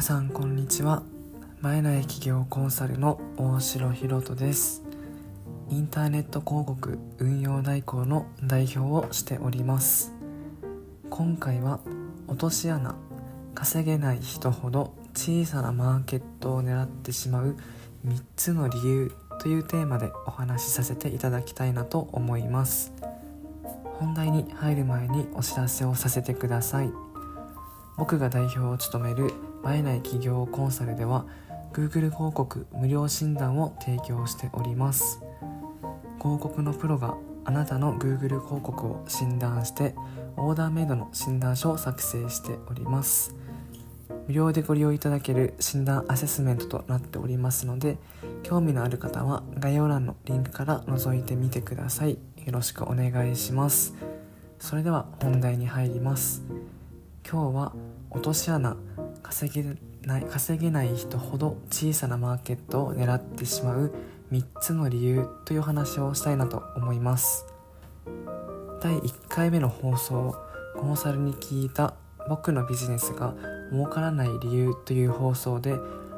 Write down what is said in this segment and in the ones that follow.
皆さんこんにちは。前内企業コンサルの大城ひろとです。インターネット広告運用代行の代表をしております。今回は落とし穴稼げない人ほど小さなマーケットを狙ってしまう3つの理由というテーマでお話しさせていただきたいなと思います。本題に入る前にお知らせをさせてください。僕が代表を務める前内企業コンサルでは Google 広告無料診断を提供しております。広告のプロがあなたの Google 広告を診断してオーダーメイドの診断書を作成しております。無料でご利用いただける診断アセスメントとなっておりますので興味のある方は概要欄のリンクから覗いてみてください。よろしくお願いします。それでは本題に入ります。今日は落とし穴稼げない稼げない人ほど小さなマーケットを狙ってしまう3つの理由という話をしたいなと思います。第1回目の放送コンサルに聞いた僕のビジネスが儲からない理由という放送で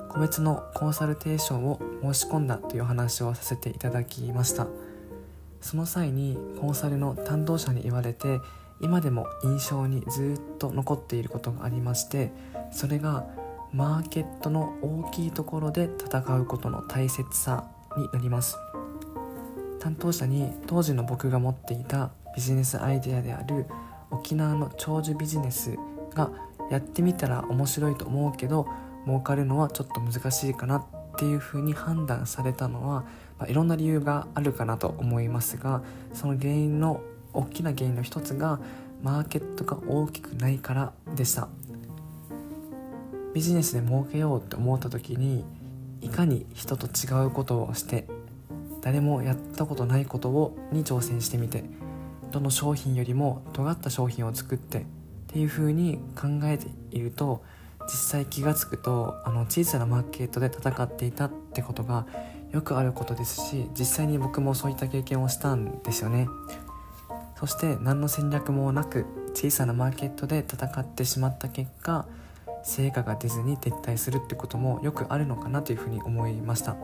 個別のコンサルテーションを申し込んだという話をさせていただきました。その際にコンサルの担当者に言われて今でも印象にずっと残っていることがありましてそれがマーケットの大きいところで戦うことの大切さになります。担当者に当時の僕が持っていたビジネスアイデアである沖縄の長寿ビジネスがやってみたら面白いと思うけど儲かるのはちょっと難しいかなっていうふうに判断されたのは、まあ、いろんな理由があるかなと思いますがその原因の大きな原因の一つがマーケットが大きくないからでした。ビジネスで儲けようって思った時にいかに人と違うことをして誰もやったことないことをに挑戦してみてどの商品よりも尖った商品を作ってっていう風に考えていると実際気が付くとあの小さなマーケットで戦っていたってことがよくあることですし実際に僕もそういった経験をしたんですよね。そして何の戦略もなく小さなマーケットで戦ってしまった結果成果が出ずに撤退するってこともよくあるのかなというふうに思いました。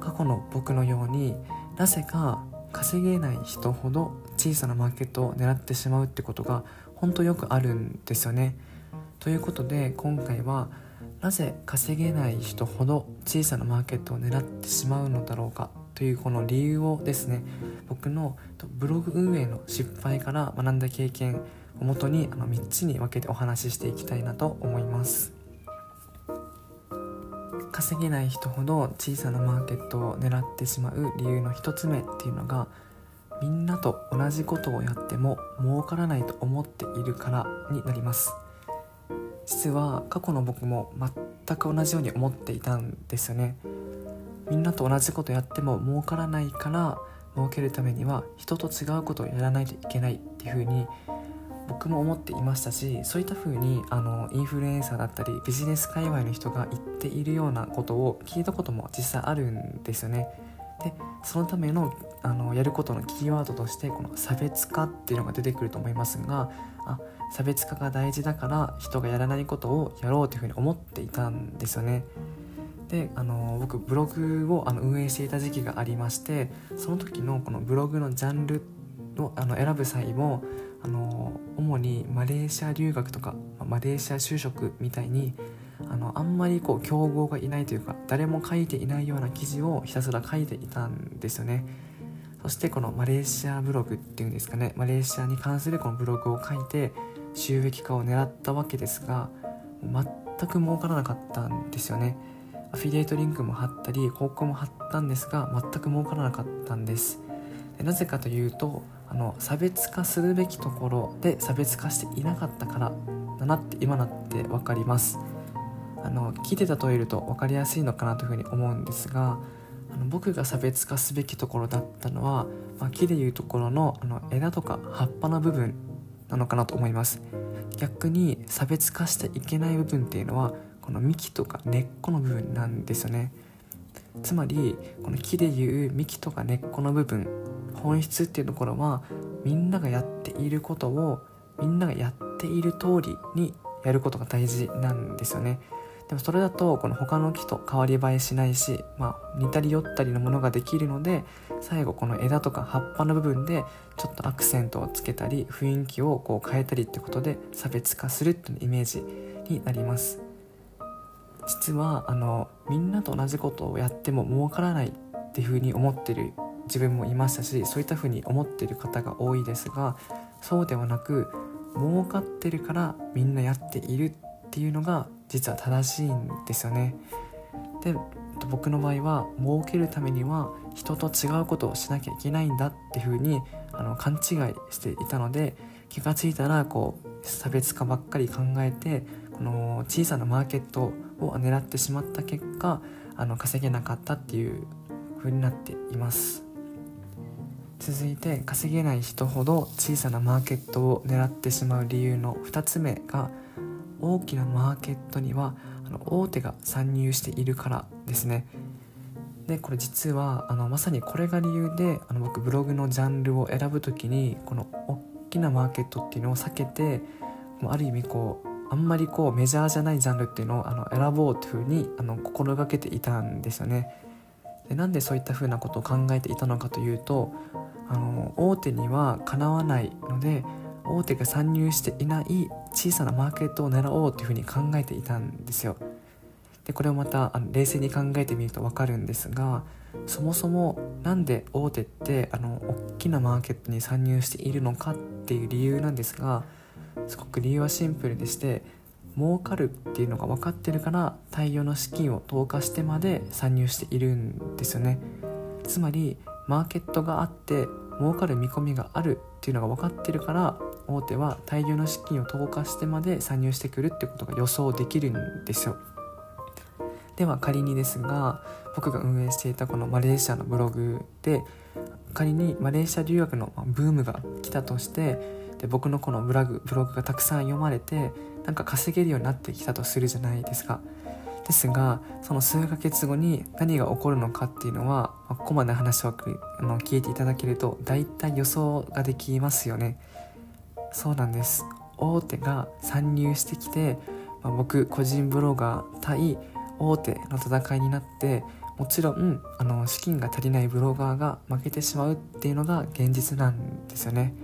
過去の僕のようになぜか稼げない人ほど小さなマーケットを狙ってしまうってことが本当よくあるんですよね。ということで今回はなぜ稼げない人ほど小さなマーケットを狙ってしまうのだろうかというこの理由をですね僕のブログ運営の失敗から学んだ経験をもとにあの3つに分けてお話ししていきたいなと思います。稼げない人ほど小さなマーケットを狙ってしまう理由の1つ目っていうのがみんなと同じことをやっても儲からないと思っているからになります。実は過去の僕も全く同じように思っていたんですよね。みんなと同じことやっても儲からないから儲けるためには人と違うことをやらないといけないっていうふうに僕も思っていましたしそういった風にあにインフルエンサーだったりビジネス界隈の人が言っているようなことを聞いたことも実際あるんですよね。でそのためのあのやることのキーワードとしてこの差別化っていうのが出てくると思いますがあ差別化が大事だから人がやらないことをやろうというふうに思っていたんですよね。であの僕ブログをあの運営していた時期がありましてその時のこのブログのジャンルをあの選ぶ際もあの主にマレーシア留学とかマレーシア就職みたいにあのあんまりこう競合がいないというか誰も書いていないような記事をひたすら書いていたんですよね。そしてこのマレーシアブログっていうんですかねマレーシアに関するこのブログを書いて収益化を狙ったわけですが全く儲からなかったんですよね。アフィリエイトリンクも貼ったり広告も貼ったんですが全く儲からなかったんです。でなぜかというとあの差別化するべきところで差別化していなかったからだなって今なって分かります。あの聞いて例えると分かりやすいのかなというふうに思うんですがあの僕が差別化すべきところだったのは、まあ、木でいうところのあの枝とか葉っぱの部分なのかなと思います。逆に差別化していけない部分っていうのはこの幹とか根っこの部分なんですよね。つまりこの木でいう幹とか根っこの部分本質っていうところはみんながやっていることをみんながやっている通りにやることが大事なんですよね。でもそれだとこの他の木と変わり映えしないし、まあ、似たり寄ったりのものができるので最後この枝とか葉っぱの部分でちょっとアクセントをつけたり雰囲気をこう変えたりってことで差別化するっていうイメージになります。実はあのみんなと同じことをやっても儲からないっていうふうに思ってる自分もいましたしそういったふうに思ってる方が多いですがそうではなく儲かってるからみんなやっているっていうのが実は正しいんですよね。で僕の場合は儲けるためには人と違うことをしなきゃいけないんだっていうふうにあの勘違いしていたので気が付いたらこう差別化ばっかり考えてこの小さなマーケットを狙ってしまった結果あの稼げなかったっていう風になっています。続いて稼げない人ほど小さなマーケットを狙ってしまう理由の2つ目が大きなマーケットにはあの大手が参入しているからですね。でこれ実はあのまさにこれが理由であの僕ブログのジャンルを選ぶ時にこの大きなマーケットっていうのを避けてある意味こうあんまりこうメジャーじゃないジャンルっていうのをあの選ぼうというふうにあの心がけていたんですよね。でなんでそういったふうなことを考えていたのかというとあの大手にはかなわないので大手が参入していない小さなマーケットを狙おうというふうに考えていたんですよ。でこれをまたあの冷静に考えてみると分かるんですがそもそも何で大手ってあの大きなマーケットに参入しているのかっていう理由なんですがすごく理由はシンプルでして儲かるっていうのが分かってるから大量の資金を投下してまで参入しているんですよね。つまりマーケットがあって儲かる見込みがあるっていうのが分かってるから大手は大量の資金を投下してまで参入してくるってことが予想できるんですよ。では仮にですが僕が運営していたこのマレーシアのブログで仮にマレーシア留学のブームが来たとしてで僕のこのブログブログがたくさん読まれてなんか稼げるようになってきたとするじゃないですか。ですがその数ヶ月後に何が起こるのかっていうのはまここまで話をあの聞いていただけると大体予想ができますよね。そうなんです。大手が参入してきて、まあ、僕個人ブロガー対大手の戦いになってもちろんあの資金が足りないブロガーが負けてしまうっていうのが現実なんですよね。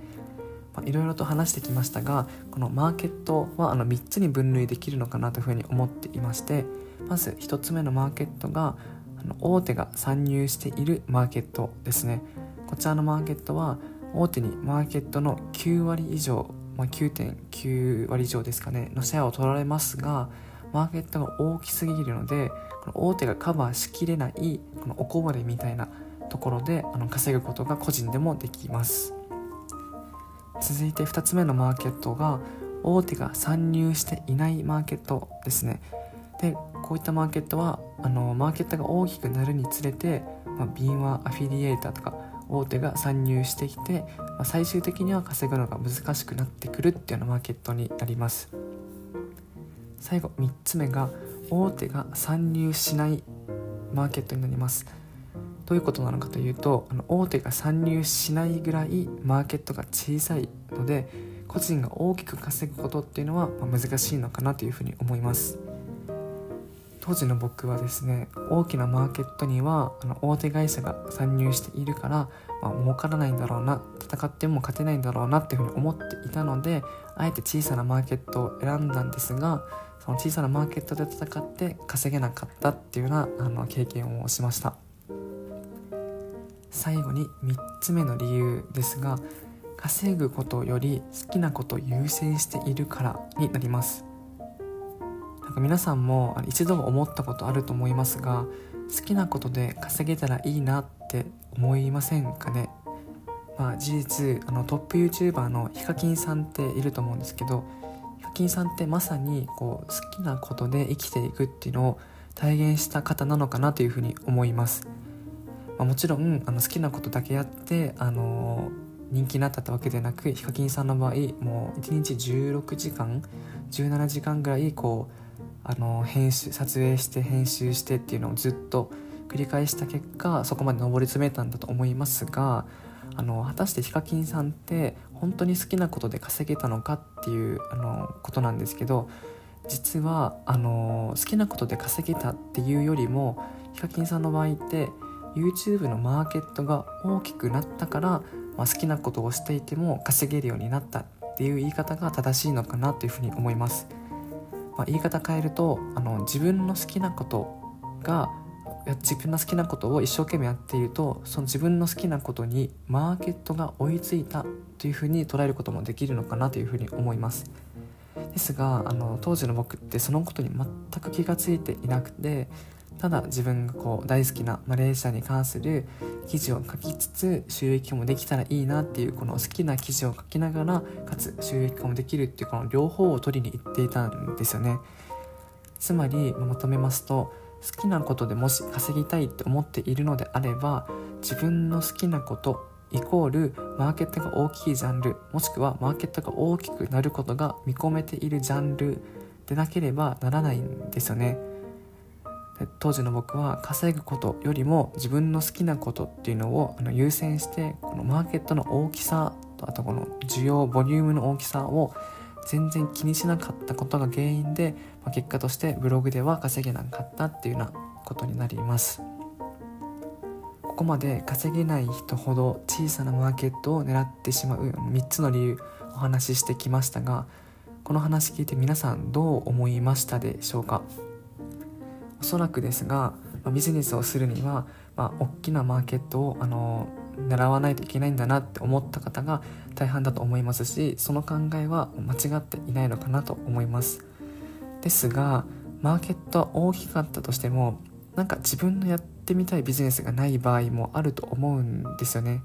いろいろと話してきましたがこのマーケットはあの3つに分類できるのかなというふうに思っていましてまず1つ目のマーケットがあの大手が参入しているマーケットですね。こちらのマーケットは大手にマーケットの9割以上、まあ、9.9割以上ですかねのシェアを取られますがマーケットが大きすぎるのでこの大手がカバーしきれないこのおこぼれみたいなところであの稼ぐことが個人でもできます。続いて2つ目のマーケットが大手が参入していないマーケットですね。でこういったマーケットはあのマーケットが大きくなるにつれて、まあ、敏腕アフィリエーターとか大手が参入してきて、まあ、最終的には稼ぐのが難しくなってくるっていうようなマーケットになります。最後3つ目が大手が参入しないマーケットになります。どういうことなのかというとあの大手が参入しないぐらいマーケットが小さいので個人が大きく稼ぐことっていうのは、難しいのかなというふうに思います当時の僕はですね大きなマーケットにはあの大手会社が参入しているから、まあ、儲からないんだろうな戦っても勝てないんだろうなっていうふうに思っていたのであえて小さなマーケットを選んだんですがその小さなマーケットで戦って稼げなかったっていうようなあの経験をしました。最後に3つ目の理由ですが稼ぐことより好きなことを優先しているからになります。なんか皆さんも一度は思ったことあると思いますが好きなことで稼げたらいいなって思いませんかね？まあ事実あのトップ YouTuber のヒカキンさんっていると思うんですけどヒカキンさんってまさにこう好きなことで生きていくっていうのを体現した方なのかなというふうに思います。まあ、もちろんあの好きなことだけやってあの人気になったってわけでなくヒカキンさんの場合もう1日16時間17時間ぐらいこうあの編集撮影して編集してっていうのをずっと繰り返した結果そこまで上り詰めたんだと思いますがあの果たしてヒカキンさんって本当に好きなことで稼げたのかっていうあのことなんですけど実はあの好きなことで稼げたっていうよりもヒカキンさんの場合って YouTube のマーケットが大きくなったから、まあ、好きなことをしていても稼げるようになったっていう言い方が正しいのかなというふうに思います、まあ、言い方変えるとあの自分の好きなことが自分の好きなことを一生懸命やっているとその自分の好きなことにマーケットが追いついたというふうに捉えることもできるのかなというふうに思います。ですがあの当時の僕ってそのことに全く気が付いていなくてただ自分がこう大好きなマレーシアに関する記事を書きつつ収益化もできたらいいなっていうこの好きな記事を書きながらかつ収益化もできるっていうこの両方を取りに行っていたんですよね。つまりまとめますと好きなことでもし稼ぎたいって思っているのであれば自分の好きなことイコールマーケットが大きいジャンルもしくはマーケットが大きくなることが見込めているジャンルでなければならないんですよね。当時の僕は稼ぐことよりも自分の好きなことっていうのをあの優先してこのマーケットの大きさとあとこの需要ボリュームの大きさを全然気にしなかったことが原因で、まあ、結果としてブログでは稼げなかったっていうようなことになります。ここまで稼げない人ほど小さなマーケットを狙ってしまう3つの理由お話ししてきましたがこの話聞いて皆さんどう思いましたでしょうか？おそらくですがビジネスをするには、まあ、大きなマーケットをあの狙わないといけないんだなって思った方が大半だと思いますしその考えは間違っていないのかなと思います。ですがマーケットは大きかったとしてもなんか自分のやってみたいビジネスがない場合もあると思うんですよね。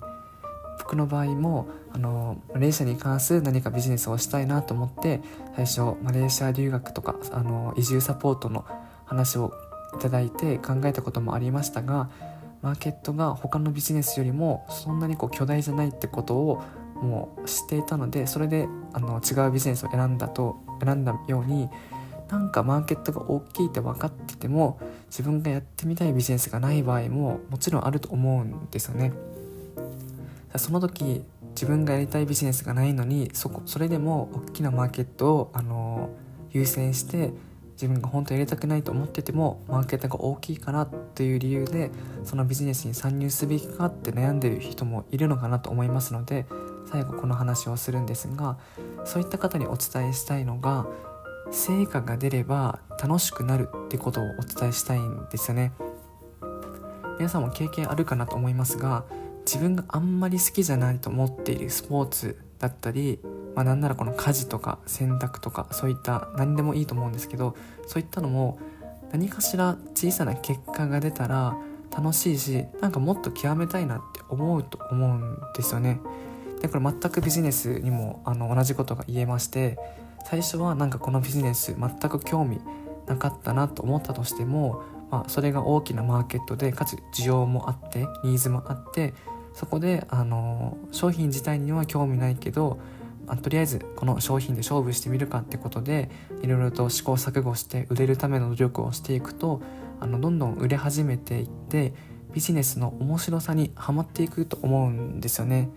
僕の場合もあのマレーシアに関する何かビジネスをしたいなと思って最初マレーシア留学とかあの移住サポートの話をいただいて考えたこともありましたがマーケットが他のビジネスよりもそんなにこう巨大じゃないってことをもう知っていたのでそれであの違うビジネスを選んだと選んだようになんかマーケットが大きいって分かってても自分がやってみたいビジネスがない場合ももちろんあると思うんですよね。その時自分がやりたいビジネスがないのにそこそれでも大きなマーケットをあの優先して自分が本当にやりたくないと思っててもマーケットが大きいからという理由でそのビジネスに参入すべきかって悩んでる人もいるのかなと思いますので最後この話をするんですがそういった方にお伝えしたいのが成果が出れば楽しくなるってことをお伝えしたいんですよね。皆さんも経験あるかなと思いますが自分があんまり好きじゃないと思っているスポーツだったりまあ、なんならこの家事とか洗濯とかそういった何でもいいと思うんですけどそういったのも何かしら小さな結果が出たら楽しいしなんかもっと極めたいなって思うと思うんですよね。でこれ全くビジネスにもあの同じことが言えまして最初はなんかこのビジネス全く興味なかったなと思ったとしても、まあ、それが大きなマーケットでかつ需要もあってニーズもあってそこであの商品自体には興味ないけどあとりあえずこの商品で勝負してみるかってことでいろいろと試行錯誤して売れるための努力をしていくとあのどんどん売れ始めていってビジネスの面白さにはまっていくと思うんですよね。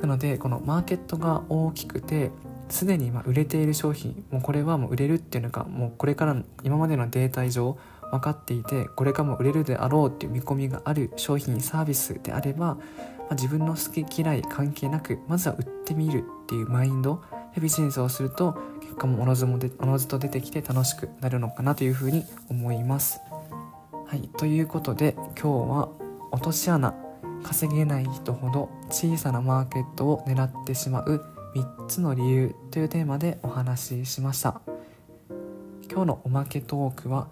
なのでこのマーケットが大きくてすでに今売れている商品もうこれはもう売れるっていうのがもうこれから今までのデータ以上分かっていてこれからも売れるであろうっていう見込みがある商品サービスであればまあ、自分の好き嫌い関係なくまずは売ってみるっていうマインドでビジネスをすると結果もおのずもでおのずと出てきて楽しくなるのかなというふうに思います。はい、ということで今日は落とし穴稼げない人ほど小さなマーケットを狙ってしまう3つの理由というテーマでお話ししました今日のおまけトークは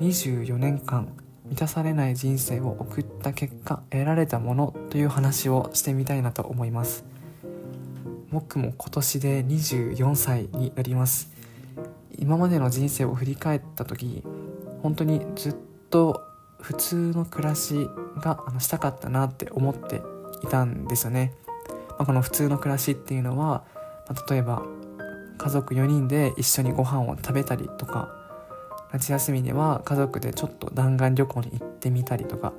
24年間満たされない人生を送った結果得られたものという話をしてみたいなと思います。僕も今年で24歳になります。今までの人生を振り返った時本当にずっと普通の暮らしがしたかったなって思っていたんですよね、まあ、この普通の暮らしっていうのは、まあ、例えば家族4人で一緒にご飯を食べたりとか夏休みでは家族でちょっと弾丸旅行に行ってみたりとか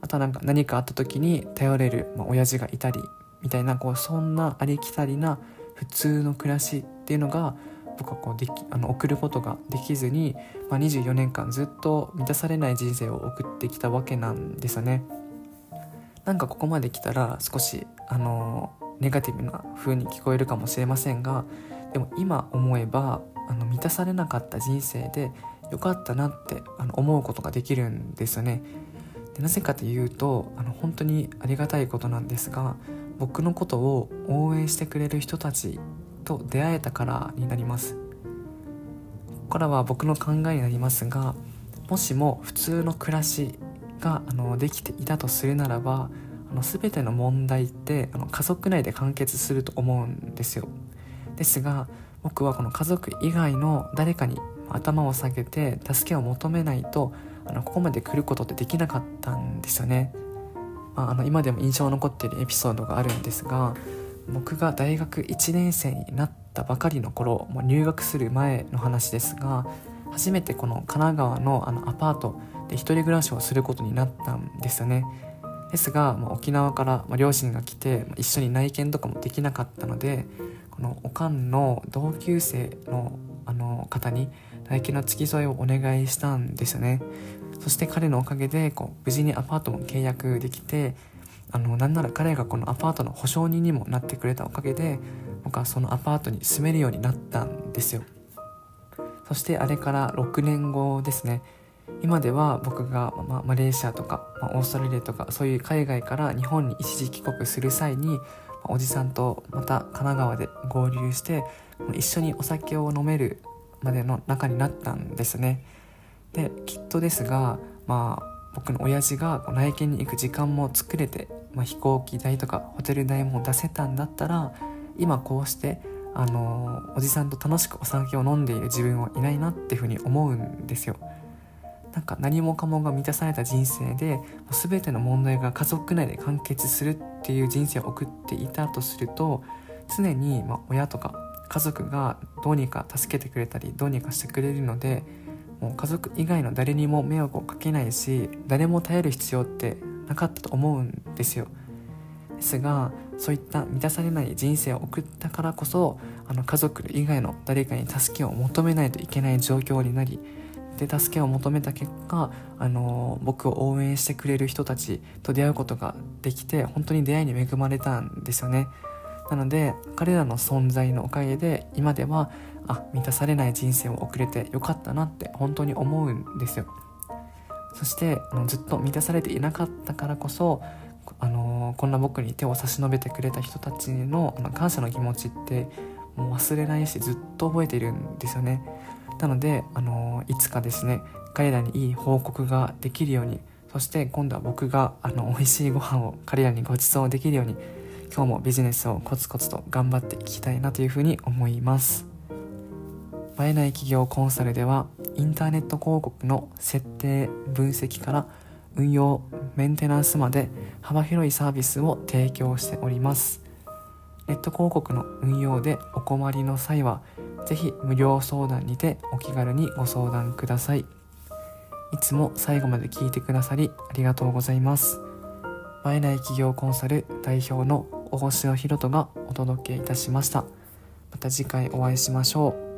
あとはなんか何かあった時に頼れる、まあ、親父がいたりみたいなこうそんなありきたりな普通の暮らしっていうのが僕はこうできあの送ることができずに、まあ、24年間ずっと満たされない人生を送ってきたわけなんですよね。なんかここまで来たら少しあのネガティブな風に聞こえるかもしれませんがでも今思えばあの満たされなかった人生でよかったなってあの思うことができるんですよね。でなぜかというとあの本当にありがたいことなんですが僕のことを応援してくれる人たちと出会えたからになりますここからは僕の考えになりますがもしも普通の暮らしがあのできていたとするならばあの全ての問題ってあの家族内で完結すると思うんですよですが僕はこの家族以外の誰かに頭を下げて助けを求めないとあのここまで来ることってできなかったんですよね、まあ、あの今でも印象残っているエピソードがあるんですが僕が大学1年生になったばかりの頃もう入学する前の話ですが初めてこの神奈川のあのアパートで一人暮らしをすることになったんですよね。ですが、まあ、沖縄から、まあ、両親が来て、まあ、一緒に内見とかもできなかったのでこのおかんの同級生のあの方に内見の付き添いをお願いしたんですよね。そして彼のおかげでこう無事にアパートも契約できてあのなんなら彼がこのアパートの保証人にもなってくれたおかげで僕はそのアパートに住めるようになったんですよ。そしてあれから6年後ですね。今では僕が、まあ、マレーシアとか、まあ、オーストラリアとかそういう海外から日本に一時帰国する際に、まあ、おじさんとまた神奈川で合流して一緒にお酒を飲めるまでの中になったんですねできっとですがまあ僕の親父が内見に行く時間も作れてまあ、飛行機代とかホテル代も出せたんだったら今こうしてあのおじさんと楽しくお酒を飲んでいる自分はいないなっていうふうに思うんですよ。なんか何もかもが満たされた人生で全ての問題が家族内で完結するっていう人生を送っていたとすると常にま親とか家族がどうにか助けてくれたりどうにかしてくれるのでもう家族以外の誰にも迷惑をかけないし誰も頼る必要ってなかったと思うんですよ。ですがそういった満たされない人生を送ったからこそあの家族以外の誰かに助けを求めないといけない状況になりで助けを求めた結果あの僕を応援してくれる人たちと出会うことができて本当に出会いに恵まれたんですよね。なので彼らの存在のおかげで今ではあ満たされない人生を送れてよかったなって本当に思うんですよ。そしてあのずっと満たされていなかったからこそあのこんな僕に手を差し伸べてくれた人たちの感謝の気持ちってもう忘れないしずっと覚えているんですよね。なのであのいつかですね彼らにいい報告ができるようにそして今度は僕があの美味しいご飯を彼らにご馳走できるように今日もビジネスをコツコツと頑張っていきたいなというふうに思います。映えない企業コンサルではインターネット広告の設定分析から運用メンテナンスまで幅広いサービスを提供しております。ネット広告の運用でお困りの際は是非無料相談にてお気軽にご相談ください。いつも最後まで聞いてくださりありがとうございます。映えない企業コンサル代表の大城ひろとがお届けいたしました。また次回お会いしましょう。